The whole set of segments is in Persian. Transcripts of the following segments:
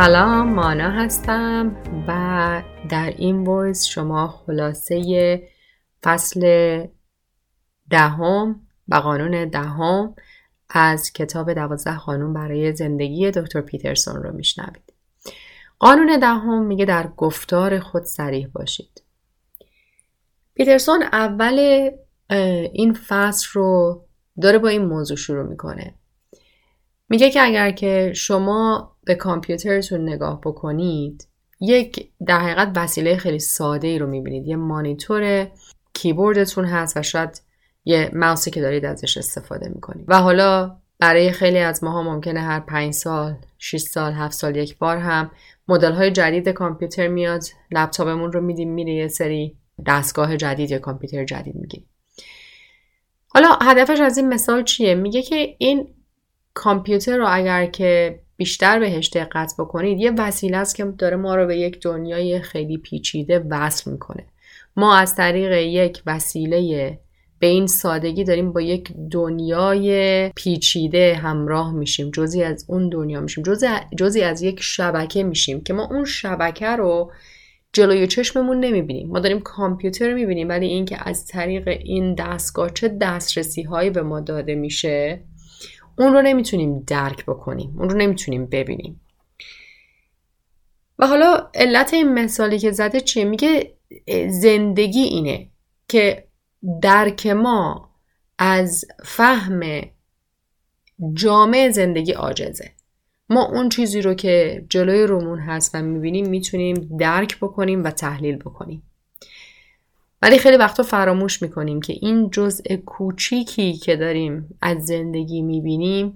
سلام مانا هستم و در این ویس شما خلاصه فصل دهم و قانون دهم از کتاب دوازده قانون برای زندگی دکتر پیترسون رو میشنوید. قانون دهم میگه در گفتار خود سریح باشید. پیترسون اول این فصل رو داره با این موضوع شروع می‌کنه. میگه که اگر که شما به کامپیوترتون نگاه بکنید یک در حقیقت وسیله خیلی ساده ای رو می‌بینید. یه مانیتور کیبوردتون هست و شاید یه ماوسی که دارید ازش استفاده می‌کنید. و حالا برای خیلی از ماها ممکنه هر 5 سال 6 سال 7 سال یک بار هم مدل های جدید کامپیوتر میاد لپتاپمون رو میدیم میره یه سری دستگاه جدید یا کامپیوتر جدید می‌گیریم. حالا هدفش از این مثال چیه؟ میگه که این کامپیوتر رو اگر که بیشتر بهش دقت بکنید یه وسیله است که داره ما رو به یک دنیای خیلی پیچیده وصل می‌کنه. ما از طریق یک وسیله به این سادگی داریم با یک دنیای پیچیده همراه میشیم جزی از اون دنیا میشیم جزی, از یک شبکه میشیم که ما اون شبکه رو جلوی چشممون نمی‌بینیم. ما داریم کامپیوتر می‌بینیم ولی اینکه از طریق این دستگاه چه دسترسی هایی به ما داده میشه اون رو نمی‌تونیم درک بکنیم اون رو نمی‌تونیم ببینیم. و حالا علت این مثالی که زده چیه؟ میگه زندگی اینه که درک ما از فهم جامعه زندگی عاجزه. ما اون چیزی رو که جلوی رومون هست و می‌بینیم می‌تونیم درک بکنیم و تحلیل بکنیم. ولی خیلی وقتا فراموش می‌کنیم که این جزء کوچیکی که داریم از زندگی می‌بینیم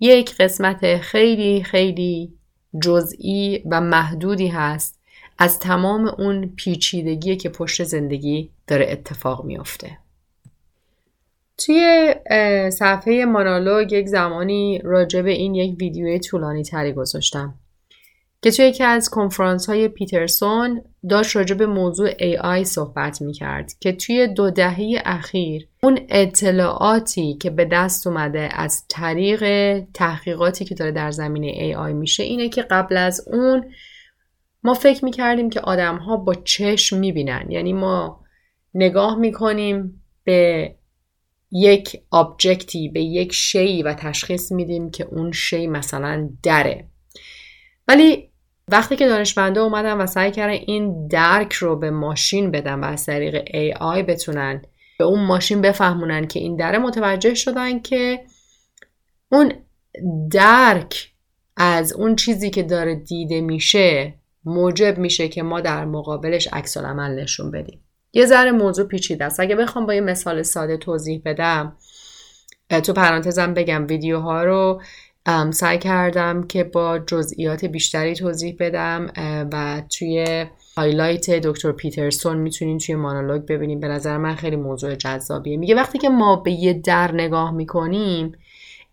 یک قسمت خیلی خیلی جزئی و محدودی هست از تمام اون پیچیدگی که پشت زندگی داره اتفاق میافته. توی صفحه مانالوگ یک زمانی راجع به این یک ویدیوی طولانی تری گذاشتم. که توی یکی از کنفرانس های پیترسون داشت راجع به موضوع AI صحبت می کرد که توی دو دهه اخیر اون اطلاعاتی که به دست اومده از طریق تحقیقاتی که داره در زمینه AI میشه اینه که قبل از اون ما فکر می کردیم که آدم ها با چشم می بینن یعنی ما نگاه می کنیم به یک آبجکتی به یک شی و تشخیص میدیم که اون شی مثلا دره. ولی وقتی که دانشمنده اومدن و سعی کردن این درک رو به ماشین بدن و از طریق AI بتونن به اون ماشین بفهمونن که این دره متوجه شدن که اون درک از اون چیزی که داره دیده میشه موجب میشه که ما در مقابلش عکس العمل نشون بدیم. یه ذره موضوع پیچیده است. اگه بخوام با یه مثال ساده توضیح بدم تو پرانتزم بگم ویدیوها رو سعی کردم که با جزئیات بیشتری توضیح بدم و توی highlight دکتر پیترسون می‌تونین توی monologue ببینیم به نظر من خیلی موضوع جذابیه. میگه وقتی که ما به یه در نگاه می‌کنیم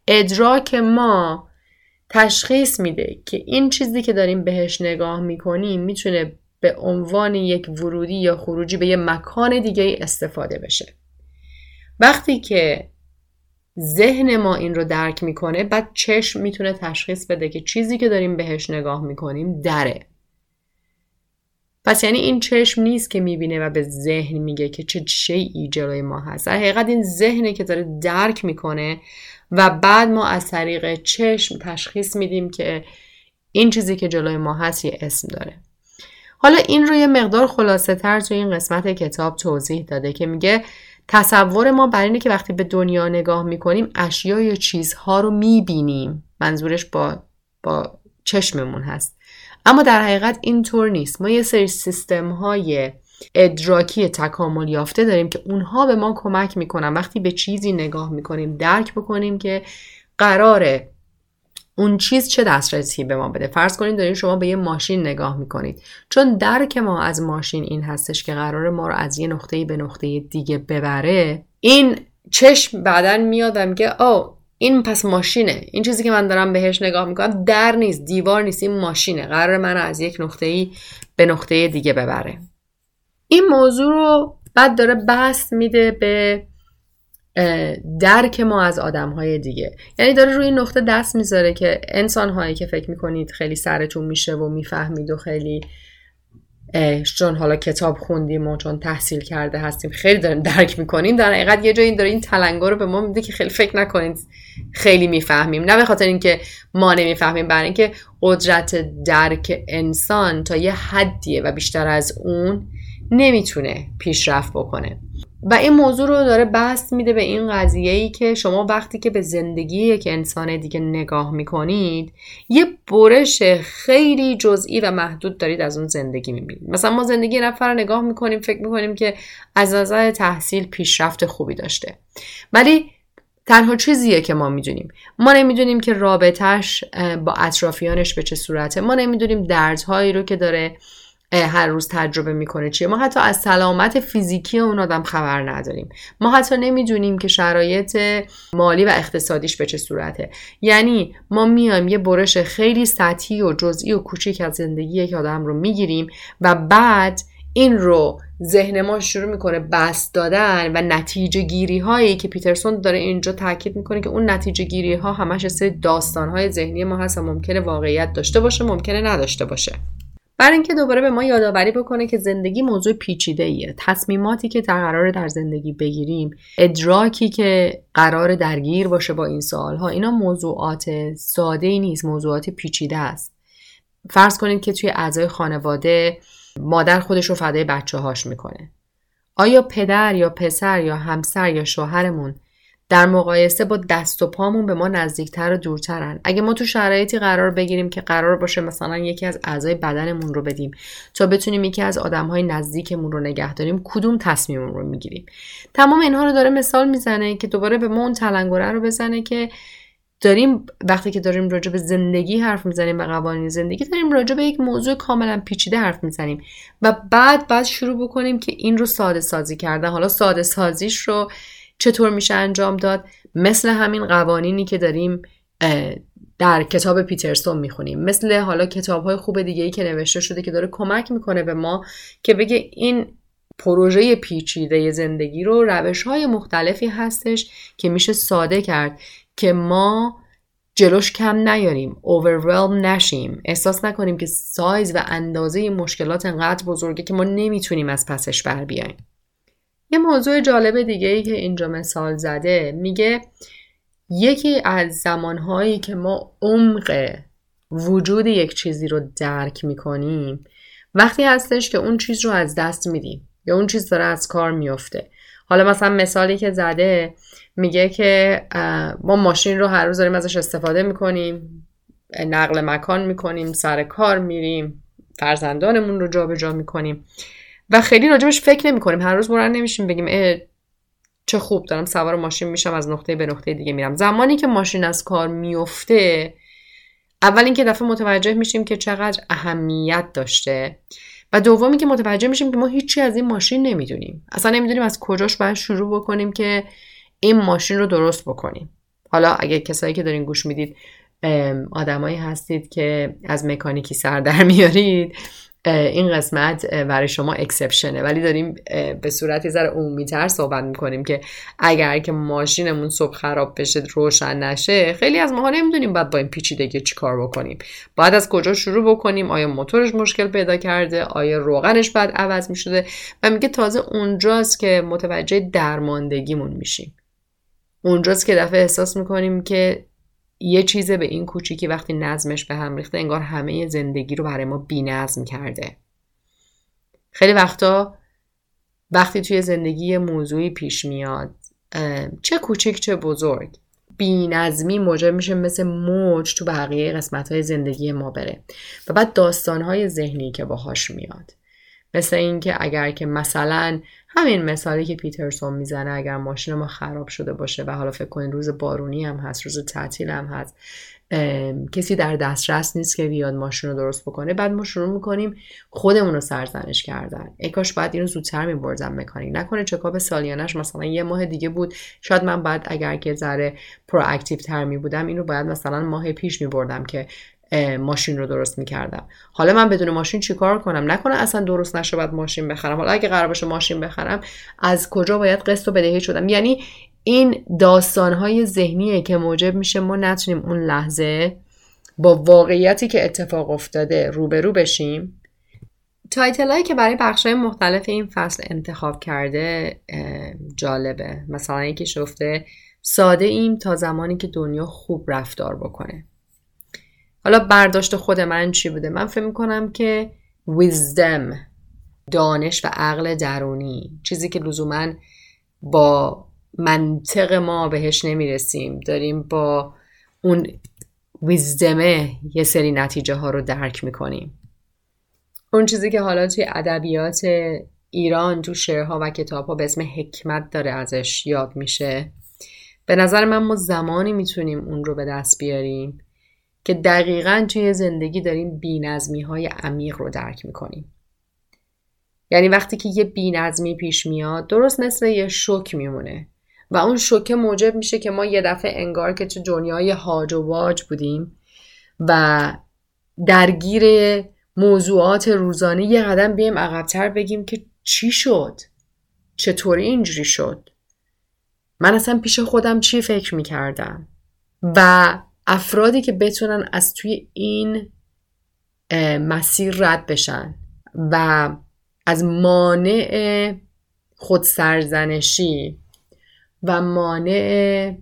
ادراک ما تشخیص میده که این چیزی که داریم بهش نگاه می‌کنیم می‌تونه به عنوان یک ورودی یا خروجی به یه مکان دیگه استفاده بشه. وقتی که ذهن ما این رو درک می‌کنه بعد چشم می‌تونه تشخیص بده که چیزی که داریم بهش نگاه می‌کنیم دره. پس یعنی این چشم نیست که می‌بینه و به ذهن میگه که چه شیعی جلوی ما هست. در حقیقت این ذهنه که داره درک می‌کنه و بعد ما از طریق چشم تشخیص میدیم که این چیزی که جلوی ما هست یه اسم داره. حالا این رو یه مقدار خلاصه تر توی این قسمت کتاب توضیح داده که میگه تصور ما بر اینه که وقتی به دنیا نگاه می‌کنیم اشیا یا چیزها رو می‌بینیم. منظورش با, با چشممون هست. اما در حقیقت اینطور نیست. ما یه سری سیستم های ادراکی تکامل یافته داریم که اونها به ما کمک می‌کنن. وقتی به چیزی نگاه می‌کنیم درک بکنیم که قراره اون چیز چه دسترسی به ما بده؟ فرض کنید دارین شما به یه ماشین نگاه می‌کنید. چون درک ما از ماشین این هستش که قرار ما رو از یه نقطه به نقطه دیگه ببره این چشم بعدا میاد و میگه او این پس ماشینه. این چیزی که من دارم بهش نگاه می‌کنم در نیست دیوار نیست این ماشینه. قرار من از یک نقطه ای به نقطه دیگه ببره. این موضوع رو بعد داره بست میده به درک ما از آدم های دیگه. یعنی داره روی نقطه دست می‌ذاره که انسان هایی که فکر می‌کنید خیلی سرتون میشه و می‌فهمید و خیلی چون حالا کتاب خوندیم و چون تحصیل کرده هستیم خیلی داریم درک می‌کنیم در حقیقت یه جایی داره این تلنگر رو به ما میده که خیلی فکر نکنید خیلی می‌فهمیم. نه به خاطر اینکه ما نمی‌فهمیم برای اینکه قدرت درک انسان تا یه حدیه و بیشتر از اون نمی‌تونه پیشرفت بکنه. و این موضوع رو داره بست میده به این قضیه ای که شما وقتی که به زندگی یک انسان دیگه نگاه می‌کنید یه برش خیلی جزئی و محدود دارید از اون زندگی می‌بینید. مثلا ما زندگی نفر رو نگاه می‌کنیم فکر می‌کنیم که از نظر تحصیل پیشرفت خوبی داشته. ولی تنها چیزیه که ما می‌دونیم. ما نمی‌دونیم که رابطهش با اطرافیانش به چه صورته. ما نمی‌دونیم دردهایی رو که داره. هر روز تجربه می‌کنه چیه. ما حتی از سلامت فیزیکی اون آدم خبر نداریم. ما حتی نمی‌دونیم که شرایط مالی و اقتصادیش به چه صورته. یعنی ما میایم یه برش خیلی سطحی و جزئی و کوچیک از زندگی یک آدم رو می‌گیریم و بعد این رو ذهن ما شروع می‌کنه بست دادن و نتیجه گیری هایی که پیترسون داره اینجا تاکید می‌کنه که اون نتیجه گیری ها همش سری داستان های ذهنی ما هست و ممکنه واقعیت داشته باشه ممکنه نداشته باشه. برای اینکه دوباره به ما یادآوری بکنه که زندگی موضوع پیچیده ایه تصمیماتی که قرار در زندگی بگیریم ادراکی که قرار درگیر باشه با این ها اینا موضوعات ساده ای نیست موضوعات پیچیده است. فرض کنید که توی اعضای خانواده مادر خودش رو فدای بچه هاش می‌کنه. آیا پدر یا پسر یا همسر یا شوهرمون در مقایسه با دست و پامون به ما نزدیکتر و دورترن. اگه ما تو شرایطی قرار بگیریم که قرار باشه مثلا یکی از اعضای بدنمون رو بدیم تا بتونیم یکی از آدمهای نزدیکمون رو نگه داریم کدوم تصمیممون رو می‌گیریم؟ تمام اینها رو داره مثال می‌زنه که دوباره به ما اون تلنگره رو بزنه که داریم وقتی که داریم راجع به زندگی حرف می‌زنیم و قوانین زندگی داریم راجع به یک موضوع کاملا پیچیده حرف می‌زنیم و بعد بعد شروع بکنیم که این رو ساده سازی کردن. حالا ساده سازیش رو چطور میشه انجام داد. مثل همین قوانینی که داریم در کتاب پیترسون می‌خونیم. مثل حالا کتاب های خوب دیگه ای که نوشته شده که داره کمک می‌کنه به ما که بگه این پروژه پیچیده زندگی رو روش های مختلفی هستش که میشه ساده کرد که ما جلوش کم نیاریم overwhelm نشیم. احساس نکنیم که سایز و اندازه مشکلات انقدر بزرگه که ما نمی‌تونیم از پسش بر بیایم. یه موضوع جالب دیگه ای که اینجا مثال زده میگه یکی از زمانهایی که ما عمق وجود یک چیزی رو درک می‌کنیم وقتی هستش که اون چیز رو از دست میدیم یا اون چیز داره از کار میفته حالا مثلا مثالی که زده میگه که ما ماشین رو هر روز داریم ازش استفاده می‌کنیم نقل مکان می‌کنیم سر کار میریم فرزندانمون رو جابجا جا می‌کنیم. و خیلی راجبش فکر نمی کنیم هر روز بلند نمیشیم بگیم اه چه خوب دارم سوار ماشین میشم از نقطه به نقطه دیگه میرم. زمانی که ماشین از کار میفته اول اینکه دفعه متوجه میشیم که چقدر اهمیت داشته و دومی که متوجه میشیم که ما هیچی از این ماشین نمی‌دونیم. اصلا نمی‌دونیم از کجاش باید شروع بکنیم که این ماشین رو درست بکنیم. حالا اگه کسایی که دارین گوش می‌دید آدمایی هستید که از مکانیکی سر در میارید این قسمت برای شما اکسپشنه ولی داریم به صورت ذره عمومی تر صحبت می‌کنیم که اگر که ماشینمون صبح خراب بشه روشن نشه خیلی از ماها نمی‌دونیم باید با این پیچیدگی چی کار بکنیم. باید از کجا شروع بکنیم؟ آیا موتورش مشکل پیدا کرده؟ آیا روغنش بعد عوض می‌شده؟ و میگه تازه اونجاست که متوجه درماندگیمون میشیم. اونجاست که دفعه احساس می‌کنیم که یه چیز به این کوچیکی وقتی نظمش به هم ریخته انگار همه زندگی رو برای ما بی نظم کرده. خیلی وقتا وقتی توی زندگی موضوعی پیش میاد چه کوچیک چه بزرگ بی نظمی موجب میشه مثل موج تو بقیه قسمت های زندگی ما بره. و بعد داستان های ذهنی که باهاش میاد. مثل اینکه اگر که مثلا همین مثالی که پیترسون می‌زنه اگر ماشین ما خراب شده باشه و حالا فکر کنین روز بارونی هم هست روز تعطیل هم هست کسی در دسترس نیست که بیاد ماشین رو درست بکنه بعد ما شروع می‌کنیم خودمون رو سرزنش کردن. ای کاش باید اینو زودتر میبردم مکانیک. نکنه چکاپ سالیانش مثلا یه ماه دیگه بود شاید من بعد اگر که ذره proactive تر می بودم اینو باید مثلا ماه پیش میبردم که ماشین رو درست می‌کردم. حالا من بدون ماشین چیکار کنم؟ نکنه اصلا درست نشه باید ماشین بخرم. حالا اگه قرار باشه ماشین بخرم از کجا باید قسط و بدهی شدم؟ یعنی این داستانهای ذهنیه که موجب میشه ما نتونیم اون لحظه با واقعیتی که اتفاق افتاده روبرو بشیم. title هایی که برای بخش های مختلف این فصل انتخاب کرده جالبه. مثلا یکی شفته ساده ایم تا زمانی که دنیا خوب رفتار بکنه. حالا برداشت خود من چی بوده؟ من فکر می‌کنم که wisdom دانش و عقل درونی. چیزی که لزوما با منطق ما بهش نمی‌رسیم. داریم با اون ویزدمه یه سری نتیجه ها رو درک می‌کنیم. اون چیزی که حالا توی ادبیات ایران تو شعرها و کتاب ها به اسم حکمت داره ازش یاد میشه. به نظر من ما زمانی می‌تونیم اون رو به دست بیاریم که دقیقا توی زندگی داریم بینظمی های عمیق رو درک می‌کنیم. یعنی وقتی که یه بینظمی پیش میاد درست مثل یه شک میمونه. و اون شوکه موجب میشه که ما یه دفعه انگار که تو دنیای هاج و واج بودیم و درگیر موضوعات روزانه یه قدم بیم عقبتر بگیم که چی شد؟ چطوری اینجوری شد؟ من اصلا پیش خودم چی فکر می‌کردم؟ و افرادی که بتونن از توی این مسیر رد بشن و از مانع خودسرزنشی و مانع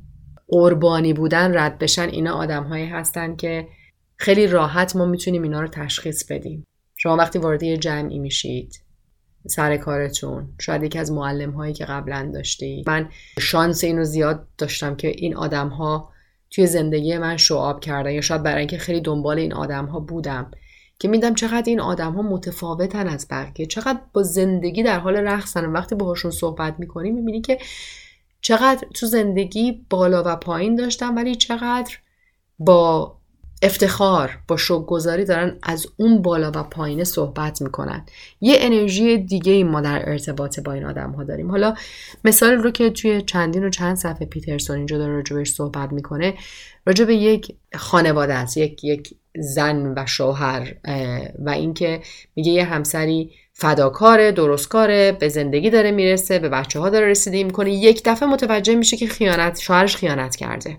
قربانی بودن رد بشن اینا آدم هایی هستن که خیلی راحت ما می‌تونیم اینا رو تشخیص بدیم. شما وقتی وارد یه جمعی میشید سر کارتون شاید یکی از معلم هایی که قبلا داشتی. من شانس اینو زیاد داشتم که این آدم ها توی زندگی من شعاب کردن یا شاید برای اینکه خیلی دنبال این آدم ها بودم که میدم چقدر این آدم ها متفاوتن از بقیه چقدر با زندگی در حال رقصن. وقتی باهاشون صحبت می‌کنی می‌بینی که چقدر تو زندگی بالا و پایین داشتم ولی چقدر با افتخار با گذاری دارن از اون بالا و پایینه صحبت می‌کنن. یه انرژی دیگه ای ما در ارتباط با این آدم ها داریم. حالا مثال رو که توی چندین و چند صفحه پیترسون اینجا داره راجبش صحبت می‌کنه راجب یک خانواده است یک یک زن و شوهر و اینکه میگه یه همسری فداکاره درستکاره به زندگی داره می‌رسه به بچه ها داره رسیدگی می‌کنه. یک دفعه متوجه میشه که خیانت شوهرش خیانت کرده.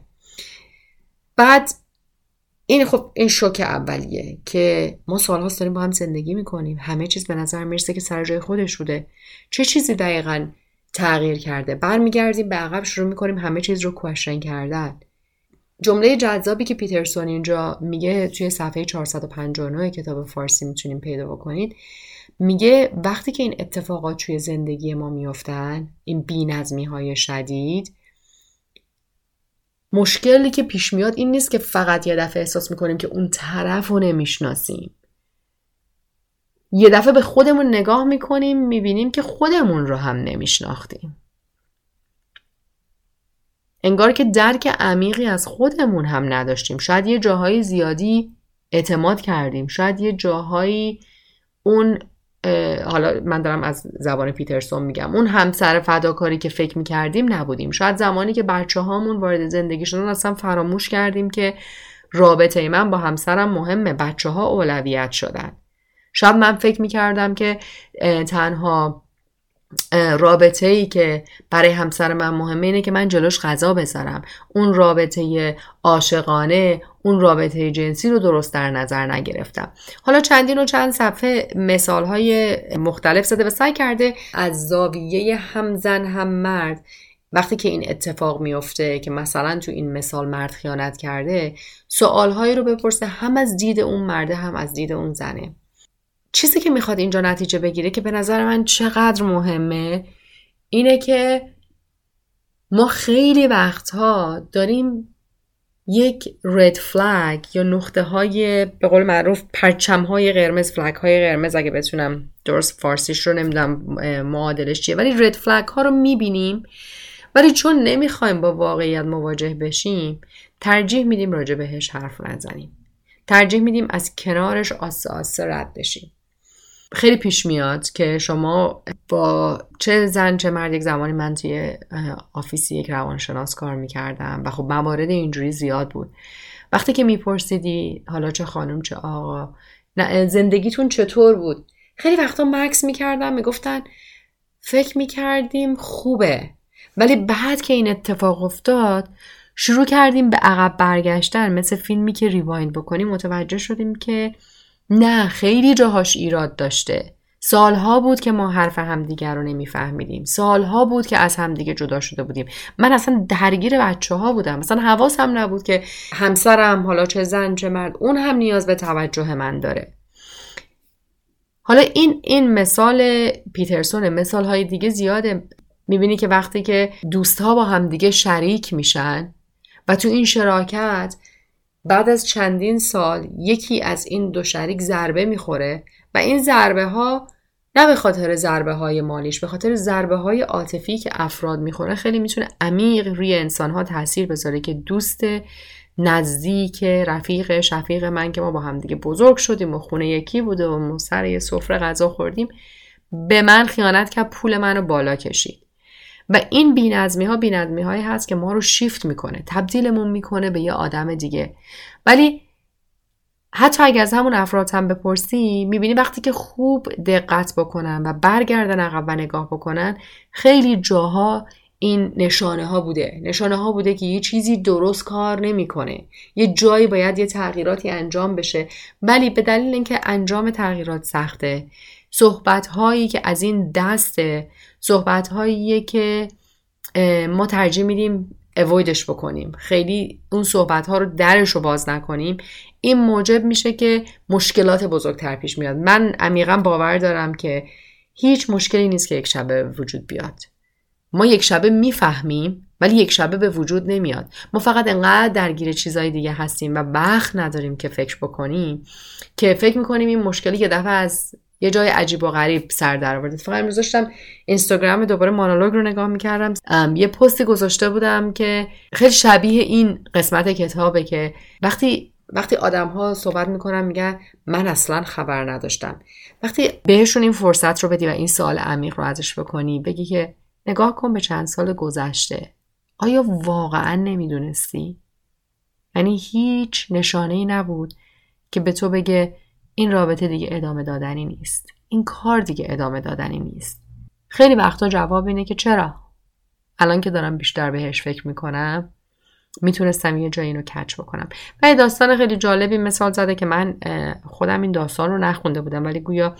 بعد این خب این شوک اولیه که ما سالهاست داریم با هم زندگی می‌کنیم. همه چیز به نظر می‌رسه که سر جای خودش بوده. چه چیزی دقیقا تغییر کرده؟ برمیگردیم به عقب شروع می‌کنیم همه چیز رو کوشن کردن. جمله جذابی که پیترسون اینجا میگه توی صفحه 459 کتاب فارسی می‌تونیم پیدا بکنید. میگه وقتی که این اتفاقات توی زندگی ما میفتن این بینظمی های شدید مشکلی که پیش میاد این نیست که فقط یه دفعه احساس می‌کنیم که اون طرف رو نمی‌شناسیم. یه دفعه به خودمون نگاه می‌کنیم می‌بینیم که خودمون رو هم نمیشناختیم. انگار که درک عمیقی از خودمون هم نداشتیم. شاید یه جاهای زیادی اعتماد کردیم. شاید یه جاهایی اون حالا من دارم از زبان پیترسون میگم. اون همسر فداکاری که فکر می‌کردیم نبودیم. شاید زمانی که بچه هامون وارد زندگی شدن اصلا فراموش کردیم که رابطه من با همسرم مهمه. بچه ها اولویت شدن. شاید من فکر می‌کردم که تنها رابطه ای که برای همسر من مهمه اینه که من جلوش غذا بذارم. اون رابطه عاشقانه اون رابطه جنسی رو درست در نظر نگرفتم. حالا چندین و چند صفحه مثال های مختلف زده و سعی کرده از زاویه هم زن هم مرد وقتی که این اتفاق میفته که مثلا تو این مثال مرد خیانت کرده سوالهایی رو بپرسه هم از دید اون مرده هم از دید اون زنه. چیزی که می‌خواد اینجا نتیجه بگیره که به نظر من چقدر مهمه اینه که ما خیلی وقتها داریم یک رد فلگ یا نقطه های به قول معروف پرچم های قرمز فلگ های قرمز اگه بتونم درست فارسیش رو نمی‌دونم معادلش چیه. ولی رد فلگ ها رو می‌بینیم. ولی چون نمی‌خوایم با واقعیت مواجه بشیم ترجیح میدیم راجع بهش حرف نزنیم. ترجیح میدیم از کنارش آسه آسه رد بشیم. خیلی پیش میاد که شما با چه زن چه مرد یک زمانی من توی آفیسی یک روانشناس کار می‌کردم و خب موارد اینجوری زیاد بود. وقتی که میپرسیدی حالا چه خانم چه آقا زندگیتون چطور بود؟ خیلی وقتا مکس می‌کردن می‌گفتن فکر می‌کردیم خوبه. ولی بعد که این اتفاق افتاد شروع کردیم به عقب برگشتن مثل فیلمی که ریوایند بکنیم متوجه شدیم که نه خیلی جاهاش ایراد داشته. سالها بود که ما حرف همدیگر رو نمیفهمیدیم. سالها بود که از همدیگه جدا شده بودیم. من اصلا درگیر بچه ها بودم مثلا حواسم نبود که همسرم حالا چه زن چه مرد اون هم نیاز به توجه من داره. حالا این این مثال پیترسون مثال های دیگه زیاده. می‌بینی که وقتی که دوست ها با همدیگه شریک میشن و تو این شراکت بعد از چندین سال یکی از این دو شریک ضربه می‌خوره و این ضربه ها نه به خاطر ضربه های مالیش به خاطر ضربه های عاطفی که افراد می‌خوره. خیلی می‌تونه عمیق روی انسان ها تاثیر بذاره که دوست نزدیک رفیق شفیق من که ما با هم دیگه بزرگ شدیم و خونه یکی بوده و سر یه سفره غذا خوردیم به من خیانت کرد پول منو بالا کشید. و این بینظمی ها بینظمی هایی هست که ما رو شیفت می‌کنه تبدیلمون می‌کنه به یه آدم دیگه. ولی حتی اگه از همون افراد هم بپرسی می‌بینی وقتی که خوب دقت بکنن و برگردن عقب و نگاه بکنن خیلی جاها این نشانه ها بوده. نشانه ها بوده که یه چیزی درست کار نمی‌کنه. یه جایی باید یه تغییراتی انجام بشه. ولی به دلیل اینکه انجام تغییرات سخته صحبت هایی که از این دسته صحبت هایی که ما ترجیح میدیم اویدش بکنیم. خیلی اون صحبت ها رو درش رو باز نکنیم. این موجب میشه که مشکلات بزرگتر پیش میاد. من عمیقا باور دارم که هیچ مشکلی نیست که یک شبه وجود بیاد. ما یک شبه می‌فهمیم ولی یک شبه به وجود نمیاد. ما فقط انقدر درگیر چیزهای دیگه هستیم و وقت نداریم که فکر بکنیم که فکر می‌کنیم این مشکلی یه دفعه از یه جای عجیب و غریب سر در آورده فقط امروز داشتم اینستاگرام دوباره مونولوگ رو نگاه می‌کردم. یه پستی گذاشته بودم که خیلی شبیه این قسمت کتابه که وقتی وقتی آدم ها صحبت می‌کنن میگن من اصلا خبر نداشتم. وقتی بهشون این فرصت رو بدی و این سوال عمیق رو ازش بکنی بگی که نگاه کن به چند سال گذشته. آیا واقعا نمی‌دونستی؟ یعنی هیچ نشانه ای نبود که به تو بگه این رابطه دیگه ادامه دادنی نیست. این کار دیگه ادامه دادنی نیست. خیلی وقتا جواب اینه که چرا؟ الان که دارم بیشتر بهش فکر می‌کنم می‌تونستم یه جایی اینو کچ بکنم. و یه داستان خیلی جالبی مثال زده که من خودم این داستان رو نخونده بودم ولی گویا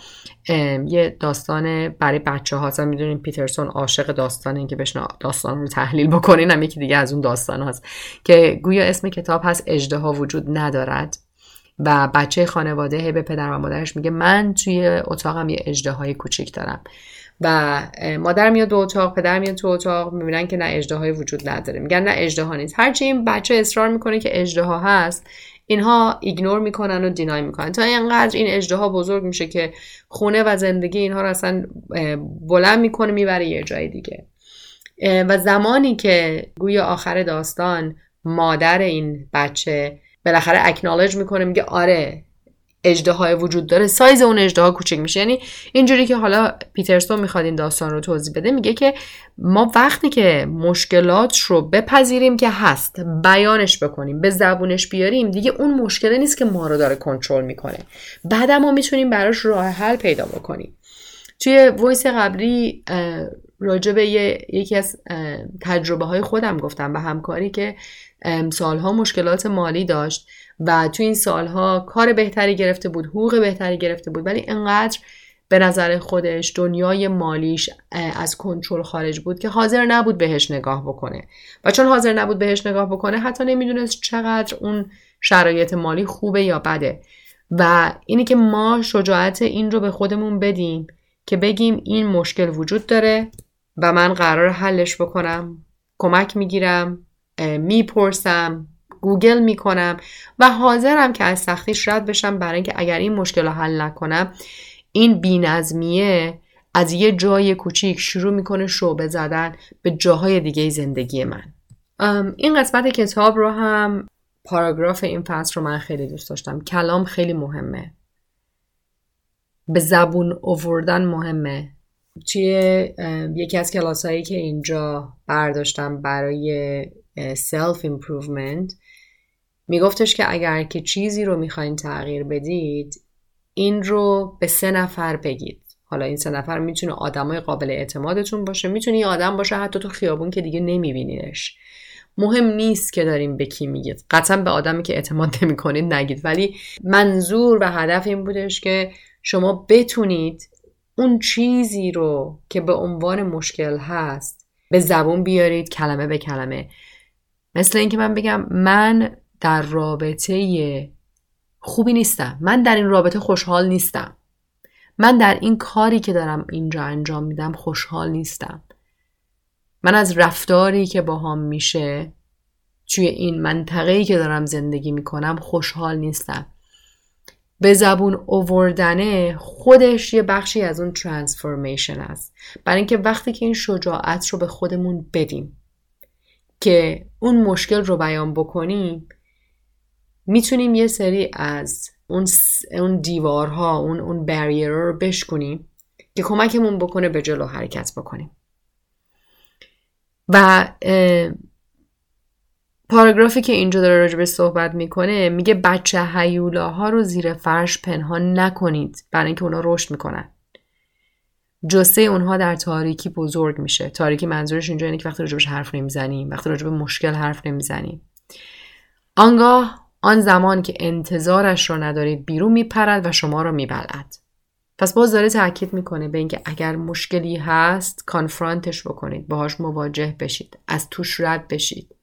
یه داستان برای بچه ها می‌دونین پیترسون عاشق داستان این که بشن داستان رو تحلیل بکنین هم یکی دیگه از اون داستان هست که گویا اسم کتاب هست اجده ها وجود ندارد. و بچه خانواده به پدر و مادرش میگه من توی اتاقم یه اجده کوچیک دارم. و مادر میاد دو اتاق پدر میاد تو اتاق می‌بینن که نه اجده وجود نداره. میگن نه اجده نیست. هرچی این بچه اصرار می‌کنه که اجده هست اینها ایگنور می‌کنن و دینای می‌کنن. تا اینقدر این اجده بزرگ میشه که خونه و زندگی اینها رو اصلا بلند می‌کنه می‌بره یه جای دیگه. و زمانی که گوی آخر داستان مادر این بچه بالاخره اکنالج می‌کنه میگه آره های وجود داره. سایز اون ها کوچک میشه. یعنی اینجوری که حالا پیترسون می‌خواد این داستان رو توضیح بده میگه که ما وقتی که مشکلات رو بپذیریم که هست بیانش بکنیم به زبونش بیاریم دیگه اون مشکله نیست که ما رو داره کنترل می‌کنه. بعد ما می‌تونیم براش راه حل پیدا بکنیم. توی وایس قبلی راجع به یکی از تجربه های خودم گفتم به همکاری که سالها مشکلات مالی داشت و تو این سالها کار بهتری گرفته بود حقوق بهتری گرفته بود ولی انقدر به نظر خودش دنیای مالیش از کنترل خارج بود که حاضر نبود بهش نگاه بکنه. و چون حاضر نبود بهش نگاه بکنه حتی نمی‌دونست چقدر اون شرایط مالی خوبه یا بده. و اینی که ما شجاعت این رو به خودمون بدیم که بگیم این مشکل وجود داره و من قرار حلش بکنم کمک می‌گیرم می‌پرسم گوگل می‌کنم و حاضرم که از سختیش رد بشم برای اینکه اگر این مشکل رو حل نکنم این بینظمیه از یه جای کوچیک شروع می‌کنه شعبه زدن به جاهای دیگه زندگی من. این قسمت کتاب رو هم پاراگراف این فصل رو من خیلی دوست داشتم. کلام خیلی مهمه. به زبون اووردن مهمه. توی یکی از کلاس هایی که اینجا برداشتم برای self improvement میگفتش که اگر که چیزی رو می‌خواین تغییر بدید این رو به سه نفر بگید. حالا این سه نفر می‌تونه آدمای قابل اعتمادتون باشه. می‌تونه یه آدم باشه حتی تو خیابون که دیگه نمیبینینش مهم نیست که داریم به کی میگید. قطعا به آدمی که اعتماد نمی‌کنید نگید. ولی منظور و هدف این بودش که شما بتونید اون چیزی رو که به عنوان مشکل هست به زبون بیارید کلمه به کلمه. مثل اینکه من بگم من در رابطه خوبی نیستم. من در این رابطه خوشحال نیستم. من در این کاری که دارم اینجا انجام میدم خوشحال نیستم. من از رفتاری که با هم میشه توی این منطقه‌ای که دارم زندگی می‌کنم خوشحال نیستم. به زبون اووردنه خودش یه بخشی از اون ترانسفورمیشن است. برای اینکه وقتی که این شجاعت رو به خودمون بدیم که اون مشکل رو بیان بکنیم می‌تونیم یه سری از اون, اون دیوارها اون, اون بریر رو بشکنیم که کمکمون بکنه به جلو حرکت بکنیم. و پاراگرافی که اینجا داره راجبه صحبت می‌کنه میگه بچه هیولاها رو زیر فرش پنهان نکنید برای اینکه اونا رشد می‌کنن. جسه اونها در تاریکی بزرگ میشه. تاریکی منظورش اینجا اینه که وقتی راجبش حرف نمی‌زنیم وقتی راجب مشکل حرف نمی‌زنیم. آنگاه آن زمان که انتظارش را ندارید بیرون میپرد و شما را میبلد پس باز داره تاکید می‌کنه به اینکه اگر مشکلی هست کانفرانتش بکنید باهاش مواجه بشید از توش رد بشید.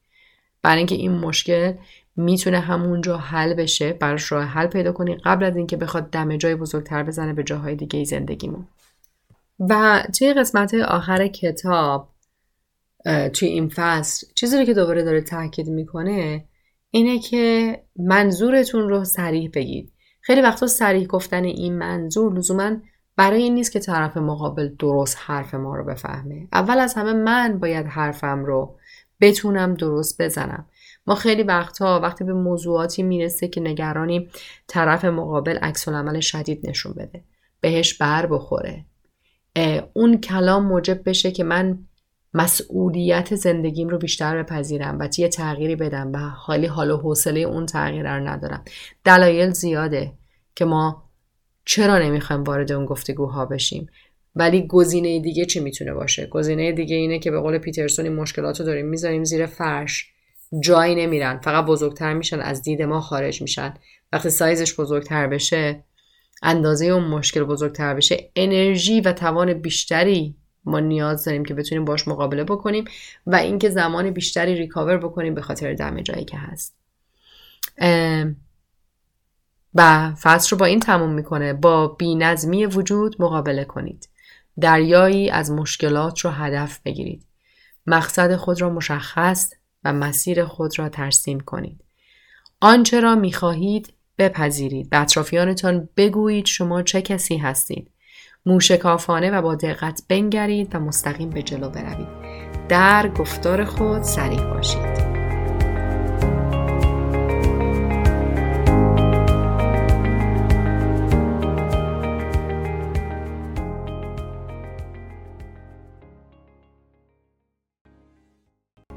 برای اینکه این مشکل می‌تونه همونجا حل بشه براش راه حل پیدا کنید قبل از اینکه بخواد دم جای بزرگتر بزنه به جاهای دیگه زندگیمون. و توی قسمت آخر کتاب توی این فصل چیزی که دوباره داره تاکید می‌کنه اینه که منظورتون رو سریح بگید. خیلی وقتا سریح گفتن این منظور لزوما برای این نیست که طرف مقابل درست حرف ما رو بفهمه. اول از همه من باید حرفم رو بتونم درست بزنم. ما خیلی وقتها وقتی به موضوعاتی می‌رسه که نگرانیم طرف مقابل عکس عمل شدید نشون بده. بهش بر بخوره. اون کلام موجب بشه که من مسئولیت زندگیم رو بیشتر بپذیرم و یه تغییری بدم و حالی حال و حوصله اون تغییر رو ندارم. دلایل زیاده که ما چرا نمی‌خوایم وارد اون گفتگوها بشیم؟ ولی گزینه دیگه چی می‌تونه باشه؟ گزینه دیگه اینه که به قول پیترسون این مشکلات رو داریم می‌ذاریم زیر فرش. جایی نمیرن فقط بزرگتر میشن از دید ما خارج میشن. وقتی سایزش بزرگتر بشه اندازه اون مشکل بزرگتر بشه. انرژی و توان بیشتری ما نیاز داریم که بتونیم باش مقابله بکنیم و اینکه زمان بیشتری ریکاور بکنیم به خاطر دم جایی که هست. و فصل رو با این تموم می‌کنه. با بینظمی وجود مقابله کنید. دریایی از مشکلات رو هدف بگیرید. مقصد خود را مشخص و مسیر خود را ترسیم کنید. آنچه را می‌خواهید بپذیرید به اطرافیانتان بگویید شما چه کسی هستید. موشکافانه و با دقت بنگرید و مستقیم به جلو بروید. در گفتار خود سریع باشید.